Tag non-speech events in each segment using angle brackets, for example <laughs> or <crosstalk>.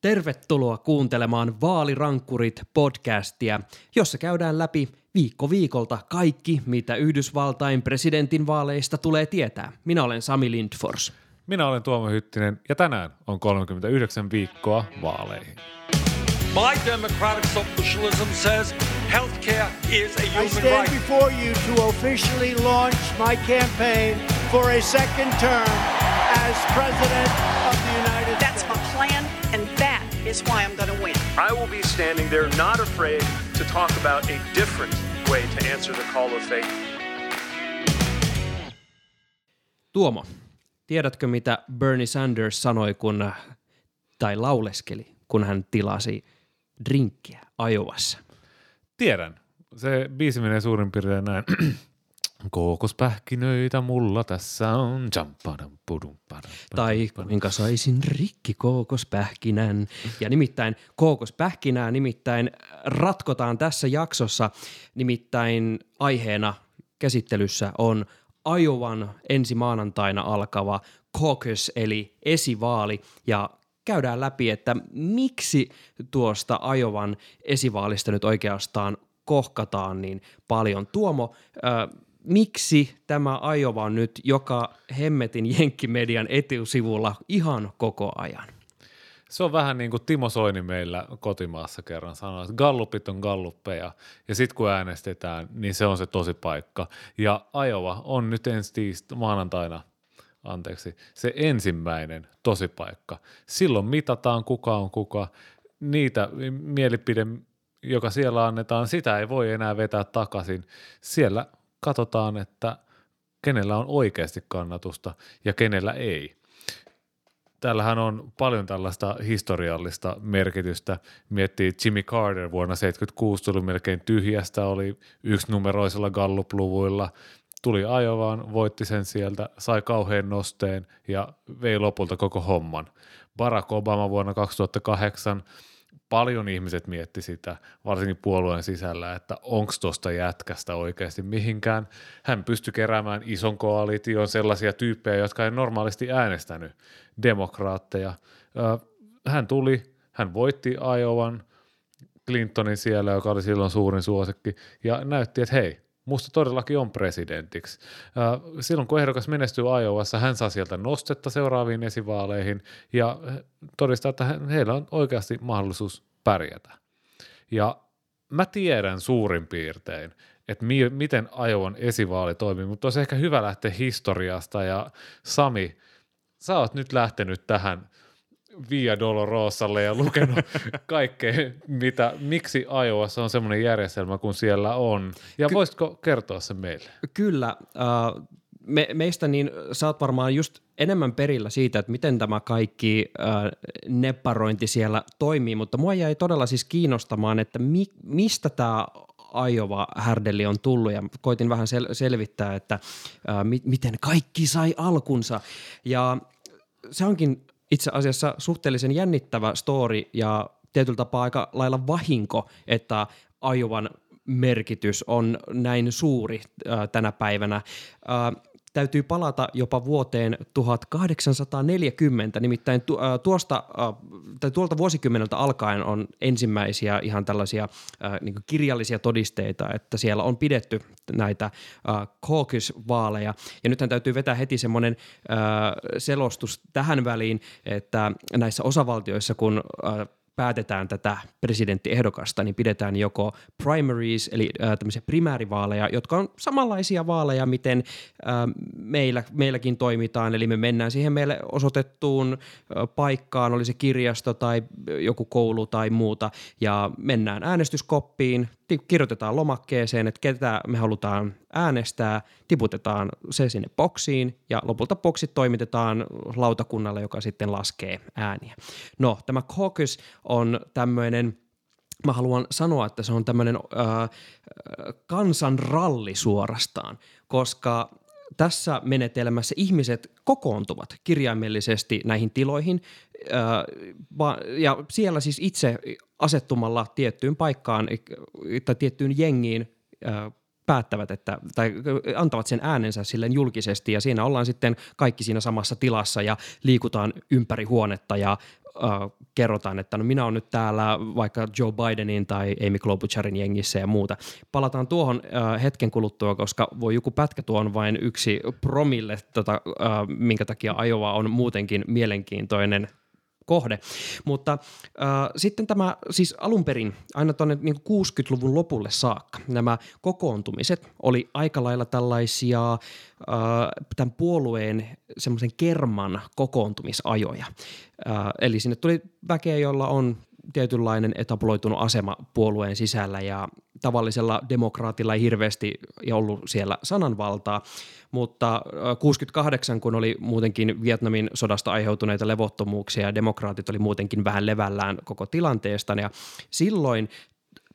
Tervetuloa kuuntelemaan Vaalirankkurit podcastia, jossa käydään läpi viikko viikolta kaikki, mitä Yhdysvaltain presidentin vaaleista tulee tietää. Minä olen Sami Lindfors. Minä olen Tuomo Hyttinen ja tänään on 39 viikkoa vaaleihin. My democratic socialism says healthcare is a I human stand right. before you to officially launch my campaign for a second term as President of the United That's States. my plan, and that is why I'm going to win. I will be standing there not afraid to talk about a different way to answer the call of faith. Tuomo, tiedätkö mitä Bernie Sanders sanoi, kun, tai lauleskeli, kun hän tilasi drinkkiä Ajovassa? Tiedän. Se biisi menee suurin piirtein näin. Kookospähkinöitä mulla tässä on. Jampadam, pudum, padam, Tai kuinka saisin rikki kookospähkinän. Ja nimittäin kookospähkinää nimittäin ratkotaan tässä jaksossa. Nimittäin aiheena käsittelyssä on Ajovan ensi maanantaina alkava caucus eli esivaali ja käydään läpi, että miksi tuosta Ajovan esivaalista nyt oikeastaan kohkataan niin paljon. Tuomo, äh, miksi tämä Ajova nyt joka hemmetin jenkkimedian etusivulla ihan koko ajan? Se on vähän niin kuin Timo Soini meillä kotimaassa kerran sanoi, että gallupit on galluppeja ja sitten kun äänestetään, niin se on se tosi paikka. Ja Ajova on nyt ensi tiist- maanantaina, anteeksi, se ensimmäinen tosipaikka. Silloin mitataan kuka on kuka. Niitä mielipide, joka siellä annetaan, sitä ei voi enää vetää takaisin. Siellä katsotaan, että kenellä on oikeasti kannatusta ja kenellä ei täällähän on paljon tällaista historiallista merkitystä. Miettii Jimmy Carter vuonna 1976 tuli melkein tyhjästä, oli yksi numeroisilla Gallup-luvuilla, tuli ajovaan, voitti sen sieltä, sai kauhean nosteen ja vei lopulta koko homman. Barack Obama vuonna 2008 paljon ihmiset mietti sitä, varsinkin puolueen sisällä, että onko tuosta jätkästä oikeasti mihinkään. Hän pystyi keräämään ison koalition sellaisia tyyppejä, jotka ei normaalisti äänestänyt demokraatteja. Hän tuli, hän voitti Iowan, Clintonin siellä, joka oli silloin suurin suosikki, ja näytti, että hei, musta todellakin on presidentiksi. Silloin kun ehdokas menestyy Iowassa, hän saa sieltä nostetta seuraaviin esivaaleihin ja todistaa, että heillä on oikeasti mahdollisuus pärjätä. Ja mä tiedän suurin piirtein, että mi- miten Iowan esivaali toimii, mutta olisi ehkä hyvä lähteä historiasta ja Sami, sä oot nyt lähtenyt tähän Via Dolorosalle ja lukenut <laughs> kaikkea, mitä, miksi Iowassa on semmoinen järjestelmä kuin siellä on. Ja voisitko kertoa sen meille? Kyllä, äh, me, meistä niin sä oot varmaan just enemmän perillä siitä, että miten tämä kaikki äh, nepparointi siellä toimii, mutta mua jäi todella siis kiinnostamaan, että mi, mistä tämä Aiova härdelli on tullut ja koitin vähän sel- selvittää, että äh, mi- miten kaikki sai alkunsa ja se onkin itse asiassa suhteellisen jännittävä story ja tietyllä tapaa aika lailla vahinko, että Ajovan merkitys on näin suuri äh, tänä päivänä. Täytyy palata jopa vuoteen 1840, nimittäin tu, äh, tuosta, äh, tai tuolta vuosikymmeneltä alkaen on ensimmäisiä ihan tällaisia äh, niin kirjallisia todisteita, että siellä on pidetty näitä äh, caucus-vaaleja. Ja nythän täytyy vetää heti semmoinen äh, selostus tähän väliin, että näissä osavaltioissa, kun äh, päätetään tätä presidenttiehdokasta, niin pidetään joko primaries, eli äh, tämmöisiä primäärivaaleja, jotka on samanlaisia vaaleja, miten äh, meillä, meilläkin toimitaan, eli me mennään siihen meille osoitettuun äh, paikkaan, oli se kirjasto tai joku koulu tai muuta, ja mennään äänestyskoppiin, kirjoitetaan lomakkeeseen, että ketä me halutaan äänestää, tiputetaan se sinne boksiin ja lopulta boksit toimitetaan lautakunnalle, joka sitten laskee ääniä. No, tämä caucus on tämmöinen mä haluan sanoa, että se on tämmöinen äh, kansanralli suorastaan, koska tässä menetelmässä ihmiset kokoontuvat kirjaimellisesti näihin tiloihin ja siellä siis itse asettumalla tiettyyn paikkaan tai tiettyyn jengiin päättävät, että, tai antavat sen äänensä silleen julkisesti ja siinä ollaan sitten kaikki siinä samassa tilassa ja liikutaan ympäri huonetta ja kerrotaan, että no minä olen nyt täällä vaikka Joe Bidenin tai Amy Klobucharin jengissä ja muuta. Palataan tuohon äh, hetken kuluttua, koska voi joku pätkä tuon vain yksi promille, tota, äh, minkä takia Iowa on muutenkin mielenkiintoinen kohde. Mutta äh, sitten tämä siis alun perin aina tuonne niin 60-luvun lopulle saakka nämä kokoontumiset oli aika lailla tällaisia äh, tämän puolueen semmoisen kerman kokoontumisajoja. Äh, eli sinne tuli väkeä, jolla on tietynlainen etabloitunut asema puolueen sisällä ja tavallisella demokraatilla ei hirveästi ollut siellä sananvaltaa, mutta 68, kun oli muutenkin Vietnamin sodasta aiheutuneita levottomuuksia ja demokraatit oli muutenkin vähän levällään koko tilanteesta ja silloin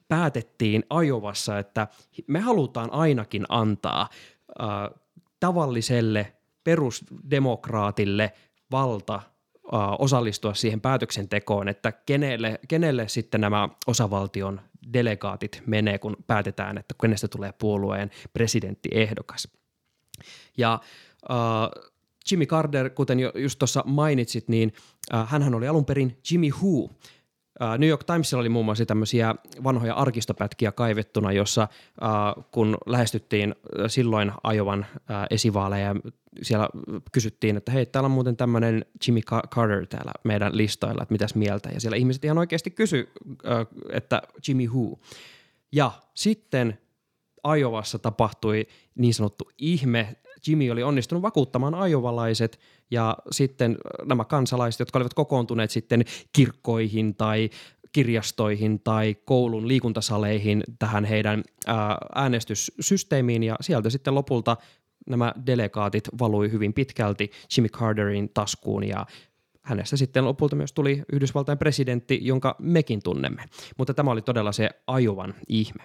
päätettiin Ajovassa, että me halutaan ainakin antaa äh, tavalliselle perusdemokraatille valta osallistua siihen päätöksentekoon, että kenelle, kenelle sitten nämä osavaltion delegaatit menee, kun päätetään, että kenestä tulee puolueen presidenttiehdokas. Ja äh, Jimmy Carter, kuten jo just tuossa mainitsit, niin äh, hänhän oli alun perin Jimmy Who, New York Timesilla oli muun muassa tämmöisiä vanhoja arkistopätkiä kaivettuna, jossa kun lähestyttiin silloin Ajovan esivaaleja, siellä kysyttiin, että hei, täällä on muuten tämmöinen Jimmy Carter täällä meidän listoilla, että mitäs mieltä. Ja siellä ihmiset ihan oikeasti kysy, että Jimmy who. Ja sitten Ajovassa tapahtui niin sanottu ihme. Jimmy oli onnistunut vakuuttamaan ajovalaiset ja sitten nämä kansalaiset, jotka olivat kokoontuneet sitten kirkkoihin tai kirjastoihin tai koulun liikuntasaleihin tähän heidän äänestyssysteemiin ja sieltä sitten lopulta nämä delegaatit valui hyvin pitkälti Jimmy Carterin taskuun ja hänestä sitten lopulta myös tuli Yhdysvaltain presidentti, jonka mekin tunnemme. Mutta tämä oli todella se ajovan ihme.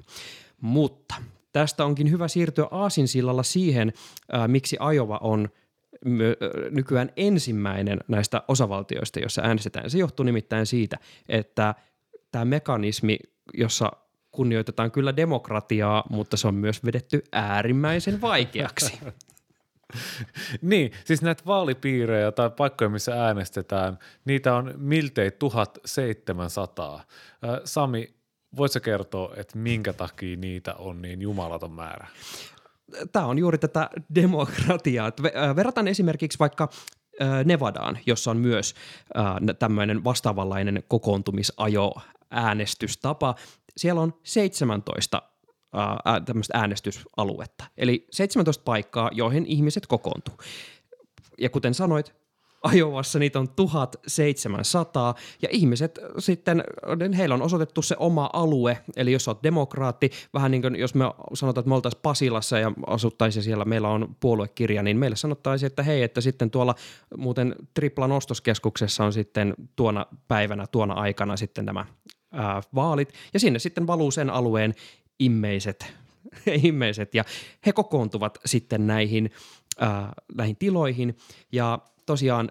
Mutta tästä onkin hyvä siirtyä aasinsillalla siihen, äh, miksi Ajova on nykyään ensimmäinen näistä osavaltioista, jossa äänestetään. Se johtuu nimittäin siitä, että tämä mekanismi, jossa kunnioitetaan kyllä demokratiaa, mutta se on myös vedetty äärimmäisen vaikeaksi. <laughs> niin, siis näitä vaalipiirejä tai paikkoja, missä äänestetään, niitä on miltei 1700. Sami, voitko kertoa, että minkä takia niitä on niin jumalaton määrä? Tämä on juuri tätä demokratiaa. Verrataan esimerkiksi vaikka Nevadaan, jossa on myös tämmöinen vastaavanlainen kokoontumisajo äänestystapa. Siellä on 17 ää, tämmöistä äänestysaluetta, eli 17 paikkaa, joihin ihmiset kokoontuu. Ja kuten sanoit, Ajovassa niitä on 1700 ja ihmiset sitten, heillä on osoitettu se oma alue, eli jos olet demokraatti, vähän niin kuin jos me sanotaan, että me oltaisiin Pasilassa ja asuttaisiin siellä, meillä on puoluekirja, niin meille sanottaisiin, että hei, että sitten tuolla muuten Triplan ostoskeskuksessa on sitten tuona päivänä, tuona aikana sitten nämä ää, vaalit. Ja sinne sitten valuu sen alueen immeiset, <laughs> immeiset ja he kokoontuvat sitten näihin, ää, näihin tiloihin. Ja tosiaan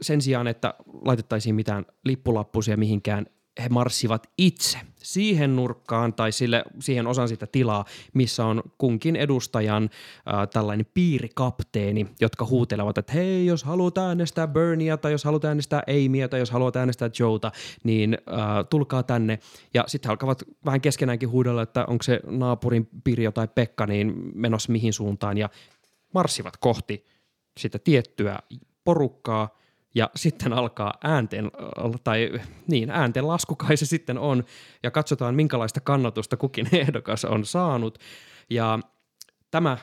sen sijaan, että laitettaisiin mitään lippulappusia mihinkään, he marssivat itse siihen nurkkaan tai sille, siihen osan sitä tilaa, missä on kunkin edustajan äh, tällainen piirikapteeni, jotka huutelevat, että hei, jos haluat äänestää Berniea tai jos haluat äänestää Amyä tai jos haluat äänestää Joeta, niin äh, tulkaa tänne. Ja sitten alkavat vähän keskenäänkin huudella, että onko se naapurin Pirjo tai Pekka niin menossa mihin suuntaan ja marssivat kohti sitä tiettyä porukkaa ja sitten alkaa äänten, tai niin, äänten lasku kai se sitten on, ja katsotaan minkälaista kannatusta kukin <laughs> ehdokas on saanut. Ja tämä,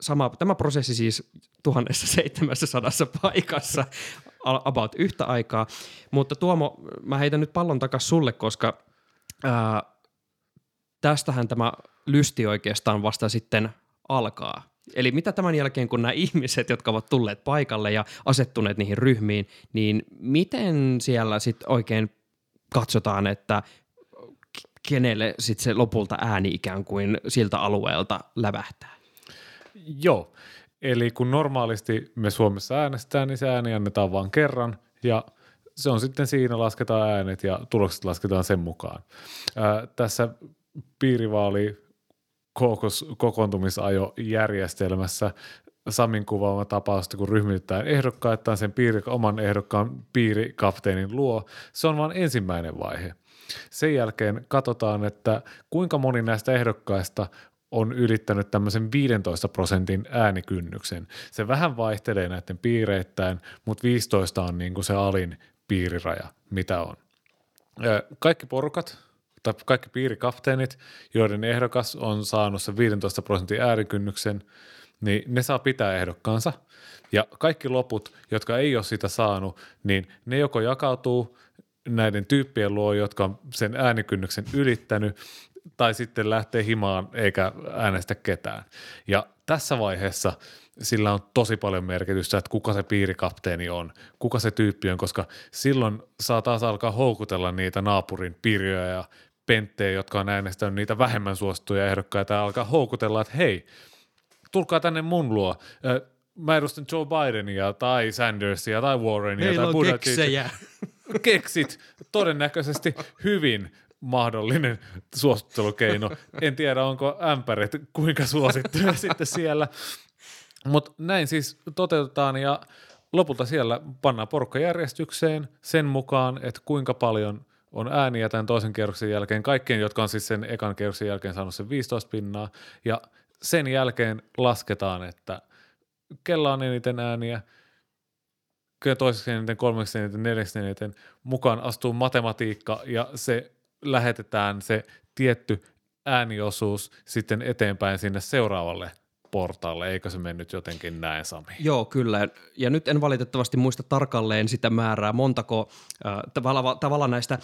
sama, tämä prosessi siis 1700 paikassa <laughs> about yhtä aikaa, mutta Tuomo, mä heitän nyt pallon takaisin sulle, koska ää, tästähän tämä lysti oikeastaan vasta sitten alkaa. Eli mitä tämän jälkeen, kun nämä <laughs> ihmiset, jotka ovat tulleet paikalle ja asettuneet niihin ryhmiin, niin miten siellä sitten oikein katsotaan, että kenelle sitten se lopulta ääni ikään kuin siltä alueelta lävähtää? Joo, eli kun normaalisti me Suomessa äänestetään, niin se ääni annetaan vain kerran ja se on sitten siinä, lasketaan äänet ja tulokset lasketaan sen mukaan. Ää, tässä piirivaali kokoontumisajojärjestelmässä Samin kuvaama tapaus, kun ryhmitetään ehdokkaittain sen piiri, oman ehdokkaan piirikapteenin luo, se on vain ensimmäinen vaihe. Sen jälkeen katsotaan, että kuinka moni näistä ehdokkaista on ylittänyt tämmöisen 15 prosentin äänikynnyksen. Se vähän vaihtelee näiden piireittäin, mutta 15 on niin kuin se alin piiriraja, mitä on. Kaikki porukat, tai kaikki piirikapteenit, joiden ehdokas on saanut sen 15 prosentin äärikynnyksen, niin ne saa pitää ehdokkaansa. Ja kaikki loput, jotka ei ole sitä saanut, niin ne joko jakautuu näiden tyyppien luo, jotka on sen äänikynnyksen ylittänyt, tai sitten lähtee himaan eikä äänestä ketään. Ja tässä vaiheessa sillä on tosi paljon merkitystä, että kuka se piirikapteeni on, kuka se tyyppi on, koska silloin saa taas alkaa houkutella niitä naapurin piiriöjä ja penttejä, jotka on äänestänyt niitä vähemmän suosittuja ehdokkaita ja alkaa houkutella, että hei, tulkaa tänne mun luo. Mä edustan Joe Bidenia tai Sandersia tai Warrenia Heillä tai keksejä. <laughs> Keksit todennäköisesti hyvin mahdollinen suosittelukeino. En tiedä, onko ämpärit kuinka suosittuja <laughs> sitten siellä. Mutta näin siis toteutetaan ja lopulta siellä pannaan porkkajärjestykseen sen mukaan, että kuinka paljon on ääniä tämän toisen kierroksen jälkeen, kaikkien, jotka on siis sen ekan kierroksen jälkeen saanut sen 15 pinnaa, ja sen jälkeen lasketaan, että kella on eniten ääniä, kyllä toiseksi eniten, kolmeksi eniten, neljäksi eniten, mukaan astuu matematiikka ja se lähetetään se tietty ääniosuus sitten eteenpäin sinne seuraavalle portaalle, eikö se mennyt jotenkin näin, Sami? Joo, kyllä. Ja nyt en valitettavasti muista tarkalleen sitä määrää, montako äh, tavalla, tavalla näistä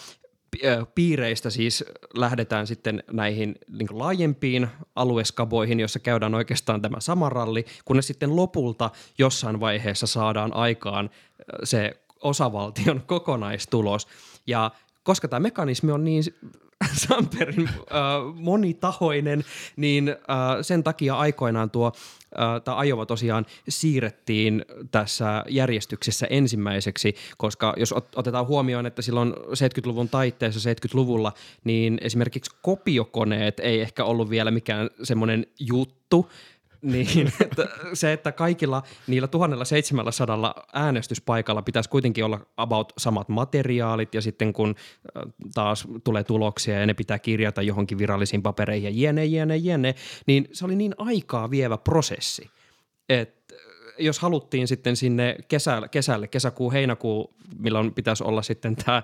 äh, piireistä siis lähdetään sitten näihin niin laajempiin alueskaboihin, jossa käydään oikeastaan tämä sama ralli, kunnes sitten lopulta jossain vaiheessa saadaan aikaan äh, se osavaltion <laughs> kokonaistulos. Ja koska tämä mekanismi on niin <laughs> Samperin äh, monitahoinen, niin äh, sen takia aikoinaan tuo äh, tämä Ajova tosiaan siirrettiin tässä järjestyksessä ensimmäiseksi, koska jos ot- otetaan huomioon, että silloin 70-luvun taitteessa, 70-luvulla, niin esimerkiksi kopiokoneet ei ehkä ollut vielä mikään semmoinen juttu, niin, <laughs> että se, että kaikilla niillä 1700 äänestyspaikalla pitäisi kuitenkin olla about samat materiaalit ja sitten kun äh, taas tulee tuloksia ja ne pitää kirjata johonkin virallisiin papereihin ja jene, jene, jene, niin se oli niin aikaa vievä prosessi, että jos haluttiin sitten sinne kesälle, kesälle kesäkuu, heinäkuu, milloin pitäisi olla sitten tämä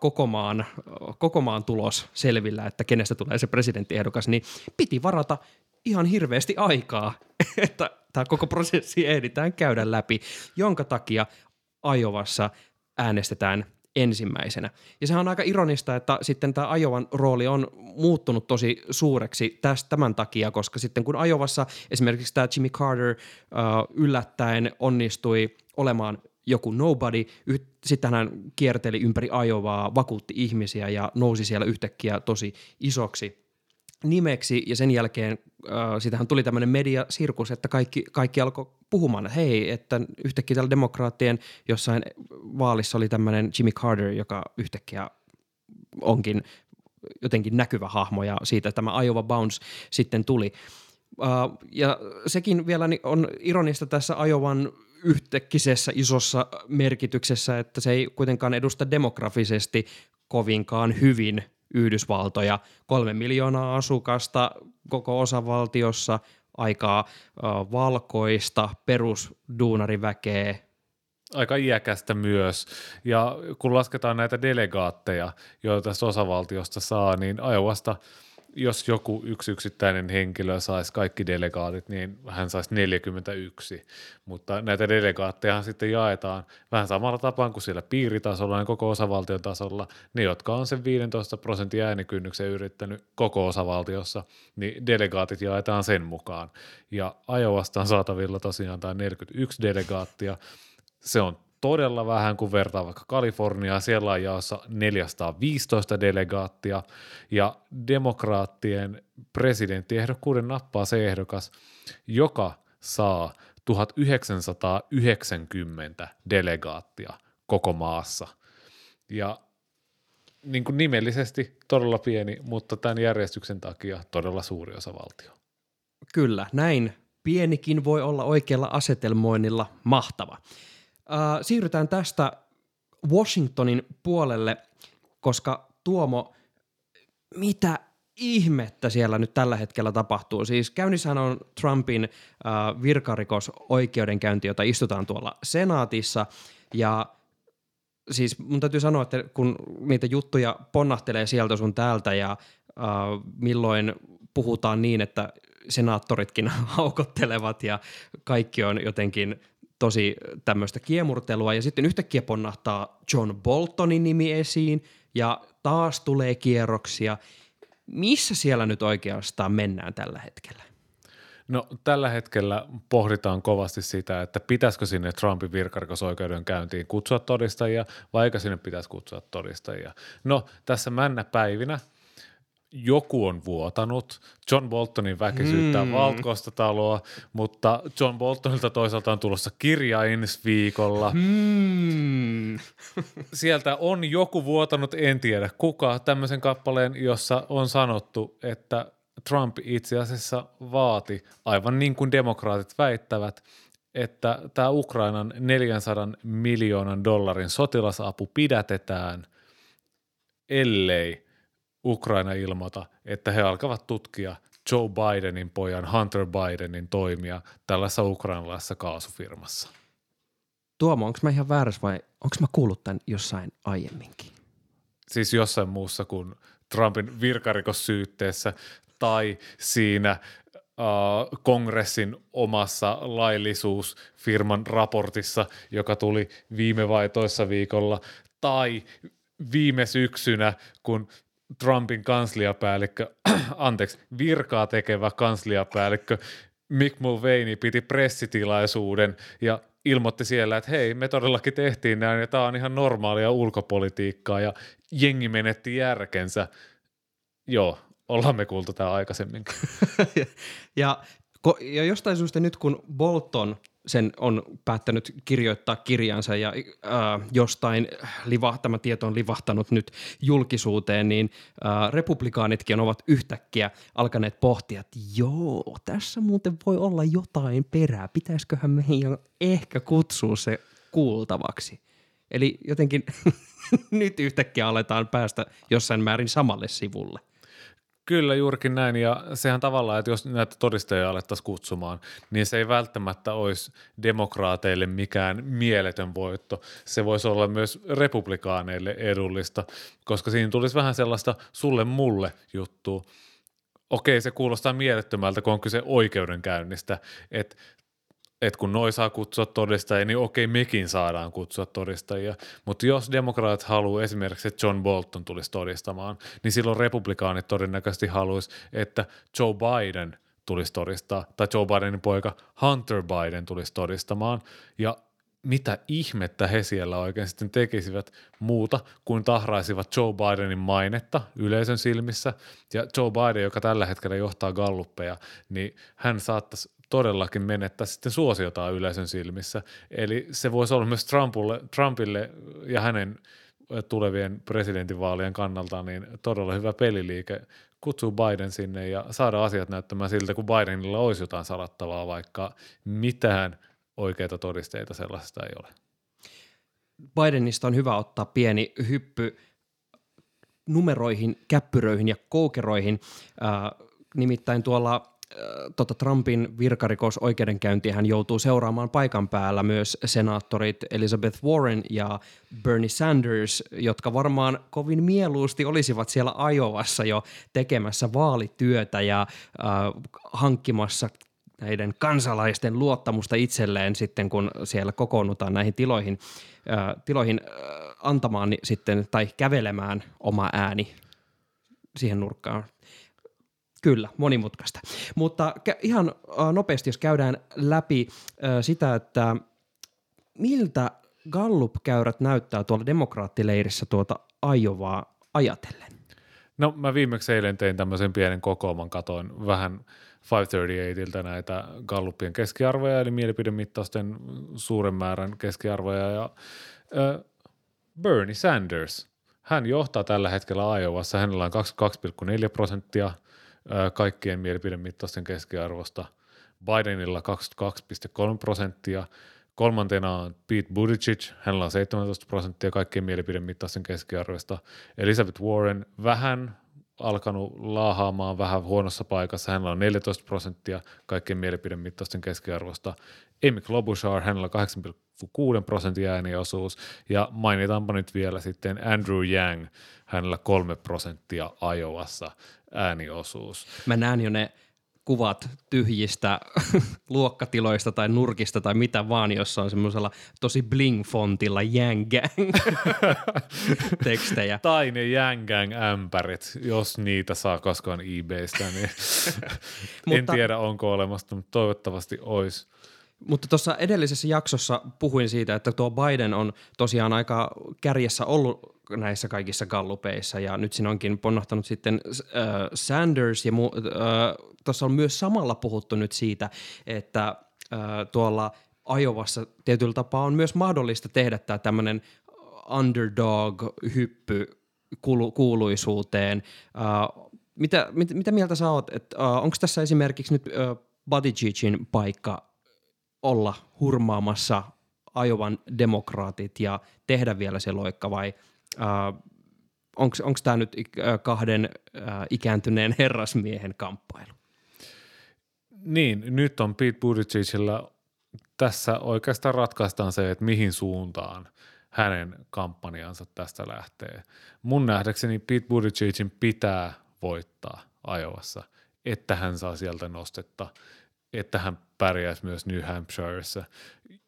koko, maan, koko maan tulos selvillä, että kenestä tulee se presidenttiehdokas, niin piti varata ihan hirveästi aikaa, <laughs> että tämä koko prosessi ehditään käydä läpi, jonka takia Ajovassa äänestetään ensimmäisenä. Ja sehän on aika ironista, että sitten tämä Ajovan rooli on muuttunut tosi suureksi tästä, tämän takia, koska sitten kun Ajovassa esimerkiksi tämä Jimmy Carter uh, yllättäen onnistui olemaan joku nobody, sitten hän kierteli ympäri Ajovaa, vakuutti ihmisiä ja nousi siellä yhtäkkiä tosi isoksi – nimeksi ja sen jälkeen äh, sitähän tuli tämmöinen mediasirkus, että kaikki, kaikki alkoi puhumaan, että hei, että yhtäkkiä täällä demokraattien jossain vaalissa oli tämmöinen Jimmy Carter, joka yhtäkkiä onkin jotenkin näkyvä hahmo ja siitä tämä Iowa Bounce sitten tuli. Uh, ja sekin vielä on ironista tässä Iowan yhtäkkisessä isossa merkityksessä, että se ei kuitenkaan edusta demografisesti kovinkaan hyvin Yhdysvaltoja, kolme miljoonaa asukasta koko osavaltiossa, aikaa valkoista, perusduunariväkeä, aika iäkästä myös. Ja kun lasketaan näitä delegaatteja, joita tästä osavaltiosta saa, niin Iowasta – jos joku yksi yksittäinen henkilö saisi kaikki delegaatit, niin hän saisi 41, mutta näitä delegaatteja sitten jaetaan vähän samalla tapaan kuin siellä piiritasolla ja koko osavaltion tasolla. Ne, jotka on sen 15 prosentin äänikynnyksen yrittänyt koko osavaltiossa, niin delegaatit jaetaan sen mukaan. Ja Ajovasta on saatavilla tosiaan tämä 41 delegaattia. Se on todella vähän, kun vertaa vaikka Kaliforniaa. Siellä on jaossa 415 delegaattia ja demokraattien presidenttiehdokkuuden nappaa se ehdokas, joka saa 1990 delegaattia koko maassa. Ja niin kuin nimellisesti todella pieni, mutta tämän järjestyksen takia todella suuri osa valtio. Kyllä, näin pienikin voi olla oikealla asetelmoinnilla mahtava. Äh, siirrytään tästä Washingtonin puolelle, koska Tuomo, mitä ihmettä siellä nyt tällä hetkellä tapahtuu? Siis käynnissähän on Trumpin äh, virkarikosoikeudenkäynti, jota istutaan tuolla senaatissa ja siis mun täytyy sanoa, että kun niitä juttuja ponnahtelee sieltä sun täältä ja äh, milloin puhutaan niin, että senaattoritkin <laughs> haukottelevat ja kaikki on jotenkin tosi tämmöistä kiemurtelua ja sitten yhtäkkiä ponnahtaa John Boltonin nimi esiin ja taas tulee kierroksia. Missä siellä nyt oikeastaan mennään tällä hetkellä? No tällä hetkellä pohditaan kovasti sitä, että pitäisikö sinne Trumpin virkarikosoikeuden käyntiin kutsua todistajia vai eikö sinne pitäisi kutsua todistajia. No tässä männä päivinä joku on vuotanut. John Boltonin väki syyttää mm. valkoista taloa, mutta John Boltonilta toisaalta on tulossa kirja ensi viikolla. Mm. <laughs> Sieltä on joku vuotanut, en tiedä kuka, tämmöisen kappaleen, jossa on sanottu, että Trump itse asiassa vaati, aivan niin kuin demokraatit väittävät, että tämä Ukrainan 400 miljoonan dollarin sotilasapu pidätetään, ellei Ukraina ilmoita, että he alkavat tutkia Joe Bidenin pojan Hunter Bidenin toimia tällaisessa ukrainalaisessa kaasufirmassa. Tuomo, onko mä ihan väärässä vai onko mä kuullut tämän jossain aiemminkin? Siis jossain muussa kuin Trumpin virkarikossyytteessä tai siinä uh, kongressin omassa laillisuusfirman raportissa, joka tuli viime vai toissa viikolla, tai viime syksynä, kun Trumpin kansliapäällikkö, <clears throat> anteeksi, virkaa tekevä kansliapäällikkö Mick Mulvaney piti pressitilaisuuden ja ilmoitti siellä, että hei, me todellakin tehtiin näin ja tämä on ihan normaalia ulkopolitiikkaa ja jengi menetti järkensä. Joo, ollaan me kuultu tämä aikaisemminkin. <laughs> ja, ja jostain syystä nyt kun Bolton sen on päättänyt kirjoittaa kirjansa ja äh, jostain liva, tämä tieto on livahtanut nyt julkisuuteen, niin äh, republikaanitkin ovat yhtäkkiä alkaneet pohtia, että joo, tässä muuten voi olla jotain perää, pitäisiköhän meidän ehkä kutsua se kuultavaksi. Eli jotenkin <laughs> nyt yhtäkkiä aletaan päästä jossain määrin samalle sivulle. Kyllä juurikin näin ja sehän tavallaan, että jos näitä todistajia alettaisiin kutsumaan, niin se ei välttämättä olisi demokraateille mikään mieletön voitto. Se voisi olla myös republikaaneille edullista, koska siinä tulisi vähän sellaista sulle mulle juttua. Okei, se kuulostaa mielettömältä, kun on kyse oikeudenkäynnistä, että että kun noi saa kutsua todistajia, niin okei, mekin saadaan kutsua todistajia. Mutta jos demokraat haluaa esimerkiksi, että John Bolton tulisi todistamaan, niin silloin republikaanit todennäköisesti haluaisi, että Joe Biden tulisi todistaa, tai Joe Bidenin poika Hunter Biden tulisi todistamaan. Ja mitä ihmettä he siellä oikein sitten tekisivät muuta kuin tahraisivat Joe Bidenin mainetta yleisön silmissä. Ja Joe Biden, joka tällä hetkellä johtaa galluppeja, niin hän saattaisi todellakin menettää sitten suosiotaan yleisön silmissä. Eli se voisi olla myös Trumpille, Trumpille ja hänen tulevien presidentinvaalien kannalta niin todella hyvä peliliike kutsuu Biden sinne ja saada asiat näyttämään siltä, kun Bidenilla olisi jotain salattavaa, vaikka mitään oikeita todisteita sellaisesta ei ole. Bidenista on hyvä ottaa pieni hyppy numeroihin, käppyröihin ja koukeroihin. Äh, nimittäin tuolla tota Trumpin virkarikosoikeudenkäyntiä hän joutuu seuraamaan paikan päällä myös senaattorit Elizabeth Warren ja Bernie Sanders, jotka varmaan kovin mieluusti olisivat siellä Ajovassa jo tekemässä vaalityötä ja äh, hankkimassa näiden kansalaisten luottamusta itselleen sitten, kun siellä kokoonnutaan näihin tiloihin, äh, tiloihin äh, antamaan sitten tai kävelemään oma ääni siihen nurkkaan. Kyllä, monimutkaista. Mutta ihan nopeasti, jos käydään läpi sitä, että miltä Gallup-käyrät näyttää tuolla demokraattileirissä tuota Aiovaa ajatellen? No mä viimeksi eilen tein tämmöisen pienen kokooman, katoin vähän 538 näitä Gallupien keskiarvoja, eli mielipidemittausten suuren määrän keskiarvoja, ja äh, Bernie Sanders, hän johtaa tällä hetkellä Iowassa, hänellä on 22,4 prosenttia – kaikkien mielipidemittausten keskiarvosta. Bidenilla 22,3 prosenttia, kolmantena on Pete Buttigieg, hänellä on 17 prosenttia kaikkien mielipidemittaisten keskiarvoista, Elizabeth Warren vähän alkanut laahaamaan vähän huonossa paikassa. Hänellä on 14 prosenttia kaikkien mielipidemittaisten keskiarvosta. Amy Klobuchar, hänellä on 8,6 prosentin ääniosuus. Ja mainitaanpa nyt vielä sitten Andrew Yang, hänellä 3 prosenttia Iowassa ääniosuus. Mä näen jo ne kuvat tyhjistä <laughs> luokkatiloista tai nurkista tai mitä vaan, jossa on semmoisella tosi bling-fontilla Yang <laughs> tekstejä. Tai ne Yang ämpärit, jos niitä saa koskaan eBaystä, niin <laughs> en Mutta- tiedä onko olemassa, mutta toivottavasti olisi. Mutta tuossa edellisessä jaksossa puhuin siitä, että tuo Biden on tosiaan aika kärjessä ollut näissä kaikissa gallupeissa ja nyt siinä onkin ponnahtanut sitten äh, Sanders ja mu- äh, tuossa on myös samalla puhuttu nyt siitä, että äh, tuolla Ajovassa tietyllä tapaa on myös mahdollista tehdä tämä tämmöinen underdog-hyppy kuulu- kuuluisuuteen. Äh, mitä, mit, mitä mieltä sä oot, että äh, onko tässä esimerkiksi nyt äh, Buttigiegin paikka olla hurmaamassa Ajovan demokraatit ja tehdä vielä se loikka vai onko tämä nyt äh, kahden äh, ikääntyneen herrasmiehen kamppailu? Niin, nyt on Pete Buttigiegillä tässä oikeastaan ratkaistaan se, että mihin suuntaan hänen kampanjansa tästä lähtee. Mun nähdäkseni Pete Buttigiegin pitää voittaa Ajovassa, että hän saa sieltä nostetta, että hän pärjäisi myös New Hampshireissa,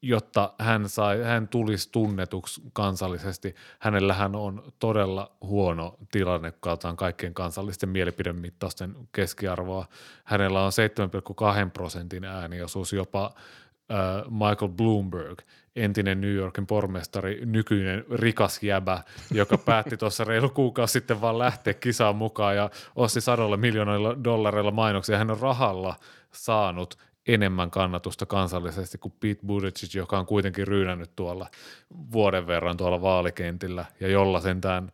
jotta hän, sai, hän tulisi tunnetuksi kansallisesti. Hänellähän on todella huono tilanne, kun katsotaan kaikkien kansallisten mielipidemittausten keskiarvoa. Hänellä on 7,2 prosentin ääniosuus jopa Michael Bloomberg, entinen New Yorkin pormestari, nykyinen rikas jäbä, joka päätti tuossa reilu kuukausi sitten vaan lähteä kisaan mukaan ja osti sadolla miljoonilla dollareilla mainoksia. Hän on rahalla saanut enemmän kannatusta kansallisesti kuin Pete Buttigieg, joka on kuitenkin ryynännyt tuolla vuoden verran tuolla vaalikentillä ja jolla sentään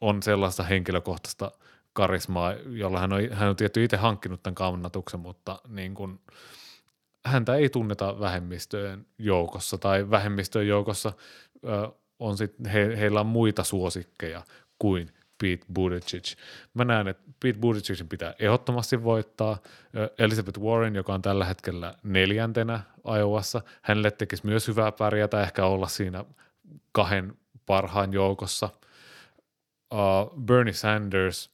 on sellaista henkilökohtaista karismaa, jolla hän on, hän on tietty itse hankkinut tämän kannatuksen, mutta niin kuin, häntä ei tunneta vähemmistöjen joukossa tai vähemmistöjen joukossa ö, on sit, he, heillä on muita suosikkeja kuin Pete Buttigieg. Mä näen, että Pete Buttigiegin pitää ehdottomasti voittaa. Elizabeth Warren, joka on tällä hetkellä neljäntenä Iowassa, hänelle tekisi myös hyvää pärjätä, ehkä olla siinä kahden parhaan joukossa. Uh, Bernie Sanders,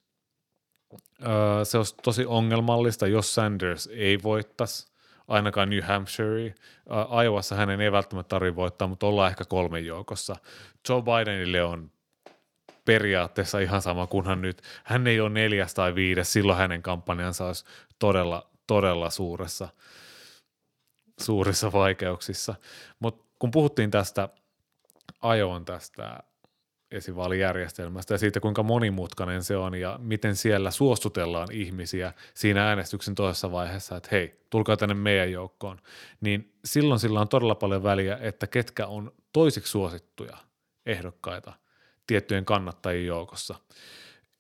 uh, se olisi tosi ongelmallista, jos Sanders ei voittaisi ainakaan New Hampshire. Iowassa hänen ei välttämättä tarvitse voittaa, mutta ollaan ehkä kolmen joukossa. Joe Bidenille on periaatteessa ihan sama, kunhan nyt hän ei ole neljäs tai viides, silloin hänen kampanjansa olisi todella, todella suuressa, suurissa vaikeuksissa. Mutta kun puhuttiin tästä ajoon tästä esivaalijärjestelmästä ja siitä, kuinka monimutkainen se on ja miten siellä suostutellaan ihmisiä siinä äänestyksen toisessa vaiheessa, että hei, tulkaa tänne meidän joukkoon, niin silloin sillä on todella paljon väliä, että ketkä on toisiksi suosittuja ehdokkaita tiettyjen kannattajien joukossa.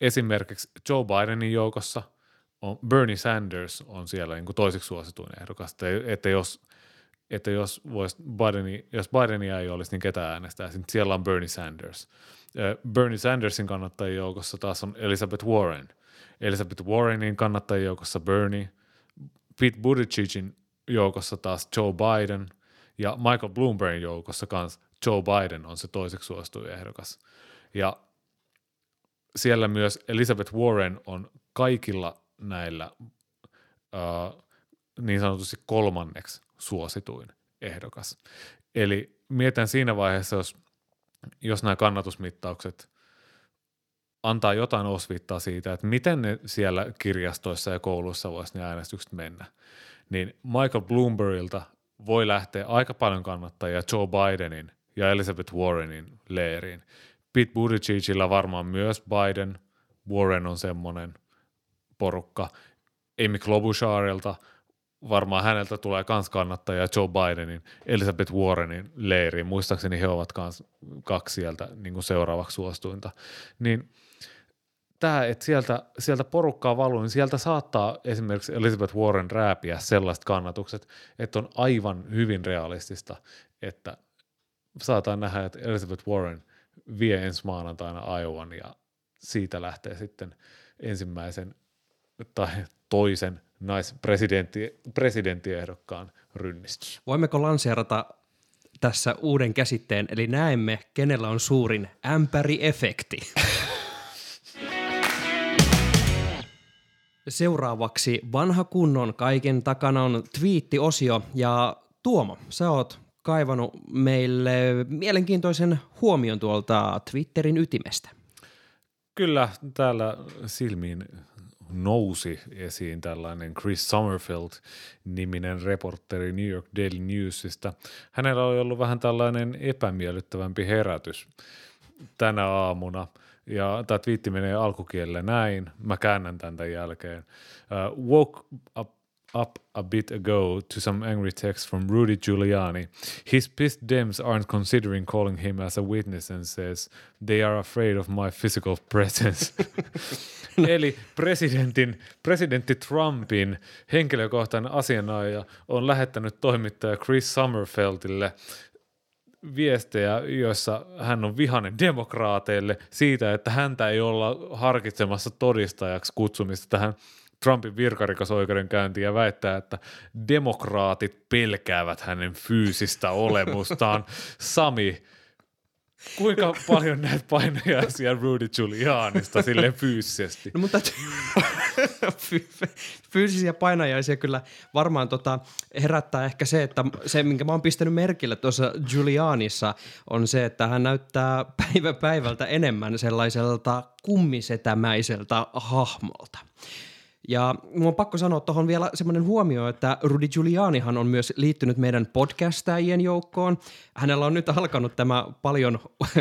Esimerkiksi Joe Bidenin joukossa on Bernie Sanders on siellä niin kuin toisiksi suosituin ehdokas, että, että jos että jos, vois Bideni, jos Bidenia ei olisi, niin ketä äänestää. Sitten siellä on Bernie Sanders. Bernie Sandersin kannattajien joukossa taas on Elizabeth Warren. Elizabeth Warrenin kannattajien joukossa Bernie. Pete Buttigiegin joukossa taas Joe Biden. Ja Michael Bloombergin joukossa kanssa Joe Biden on se toiseksi suosituin ehdokas. Ja siellä myös Elizabeth Warren on kaikilla näillä uh, niin sanotusti kolmanneksi suosituin ehdokas. Eli mietän siinä vaiheessa, jos, jos nämä kannatusmittaukset antaa jotain osviittaa siitä, että miten ne siellä kirjastoissa ja kouluissa voisi ne äänestykset mennä, niin Michael Bloombergilta voi lähteä aika paljon kannattajia Joe Bidenin ja Elizabeth Warrenin leiriin. Pete Buttigiegillä varmaan myös Biden, Warren on semmoinen porukka. Amy Klobucharilta varmaan häneltä tulee kans kannattajia Joe Bidenin, Elizabeth Warrenin leiriin. Muistaakseni he ovat kans kaksi sieltä niin kuin seuraavaksi suostuinta. Niin tämä, että sieltä, sieltä porukkaa valuu, niin sieltä saattaa esimerkiksi Elizabeth Warren rääpiä sellaiset kannatukset, että on aivan hyvin realistista, että saataan nähdä, että Elizabeth Warren vie ensi maanantaina Iowan ja siitä lähtee sitten ensimmäisen tai toisen naispresidenttiehdokkaan rynnistys. Voimmeko lanseerata tässä uuden käsitteen, eli näemme, kenellä on suurin ämpäriefekti. <laughs> Seuraavaksi vanha kunnon kaiken takana on twiittiosio ja Tuomo, sä oot kaivannut meille mielenkiintoisen huomion tuolta Twitterin ytimestä. Kyllä, täällä silmiin nousi esiin tällainen Chris Summerfield-niminen reporteri New York Daily Newsista. Hänellä oli ollut vähän tällainen epämiellyttävämpi herätys tänä aamuna. Ja tämä twiitti menee alkukielelle näin. Mä käännän tämän jälkeen. Uh, woke up up a bit ago to some angry text from Rudy Giuliani. His pissed Dems aren't considering calling him as a witness and says they are afraid of my physical <laughs> presence. <laughs> Eli presidentin, presidentti Trumpin henkilökohtainen asianajaja on lähettänyt toimittaja Chris Summerfeltille viestejä, joissa hän on vihainen demokraateille siitä, että häntä ei olla harkitsemassa todistajaksi kutsumista tähän Trumpin virkarikosoikeudenkäyntiin ja väittää, että demokraatit pelkäävät hänen fyysistä olemustaan. <laughs> Sami, kuinka paljon näet painajaisia Rudy Giulianista sille fyysisesti? No mutta fyysisiä painajaisia kyllä varmaan tota herättää ehkä se, että se, minkä mä oon pistänyt merkille tuossa Giulianissa, on se, että hän näyttää päivä päivältä enemmän sellaiselta kummisetämäiseltä hahmolta. Ja mun on pakko sanoa tuohon vielä semmoinen huomio, että Rudy Giulianihan on myös liittynyt meidän podcastajien joukkoon. Hänellä on nyt alkanut tämä paljon, <laughs>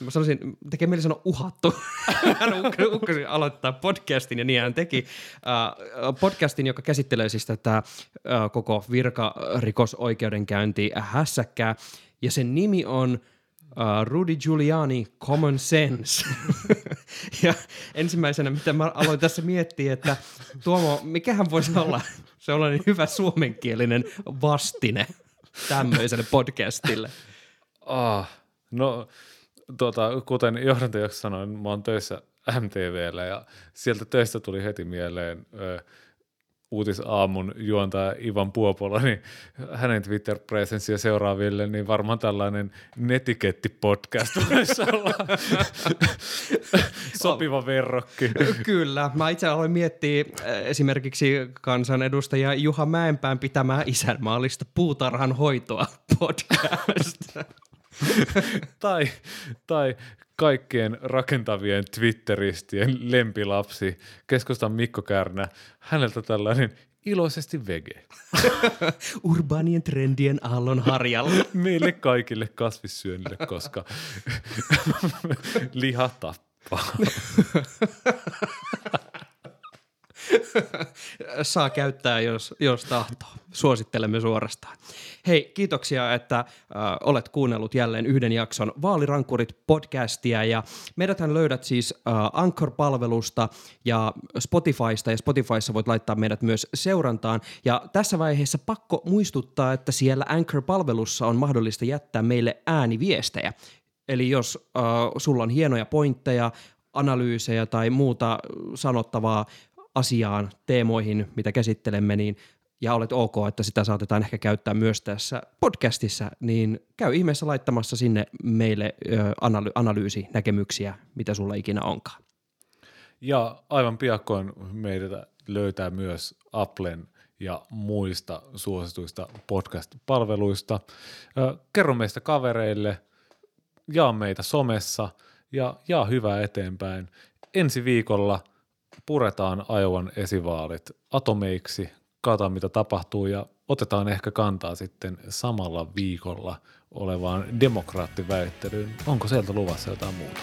mä sanoisin, tekee mieli sanoa uhattu. <laughs> Hän uhkasi aloittaa podcastin ja niin hän teki. podcastin, joka käsittelee siis tätä koko virkarikosoikeudenkäynti hässäkkää. Ja sen nimi on – Rudy Giuliani Common Sense. <laughs> ja ensimmäisenä, mitä mä aloin tässä miettiä, että Tuomo, mikähän voisi olla sellainen hyvä suomenkielinen vastine tämmöiselle podcastille? Ah, no tuota, kuten johdantajaksi sanoin, mä oon töissä MTVllä ja sieltä töistä tuli heti mieleen ö, uutisaamun juontaja Ivan Puopola, niin hänen Twitter-presenssiä seuraaville, niin varmaan tällainen netiketti-podcast voisi olla <laughs> sopiva verrokki. <laughs> Kyllä. Mä itse aloin miettiä äh, esimerkiksi kansanedustaja Juha Mäenpään pitämää isänmaallista puutarhan hoitoa <laughs> podcast. <laughs> tai, tai kaikkien rakentavien Twitteristien lempilapsi, keskustan Mikko Kärnä, häneltä tällainen iloisesti vege. Urbaanien trendien aallon harjalla. Meille kaikille kasvissyönnille, koska liha tappaa. Saa käyttää, jos, jos tahtoo. Suosittelemme suorastaan. Hei, kiitoksia, että äh, olet kuunnellut jälleen yhden jakson Vaalirankurit podcastia ja meidäthän löydät siis äh, Anchor-palvelusta ja Spotifysta ja Spotifyssa voit laittaa meidät myös seurantaan ja tässä vaiheessa pakko muistuttaa, että siellä Anchor-palvelussa on mahdollista jättää meille ääniviestejä. Eli jos äh, sulla on hienoja pointteja, analyysejä tai muuta sanottavaa asiaan, teemoihin, mitä käsittelemme, niin ja olet ok, että sitä saatetaan ehkä käyttää myös tässä podcastissa, niin käy ihmeessä laittamassa sinne meille analy- analyysinäkemyksiä, mitä sulla ikinä onkaan. Ja aivan piakkoin meitä löytää myös Applen ja muista suosituista podcast-palveluista. Kerro meistä kavereille, jaa meitä somessa ja jaa hyvää eteenpäin. Ensi viikolla – puretaan Ajovan esivaalit atomeiksi, katsotaan mitä tapahtuu ja otetaan ehkä kantaa sitten samalla viikolla olevaan demokraattiväittelyyn. Onko sieltä luvassa jotain muuta?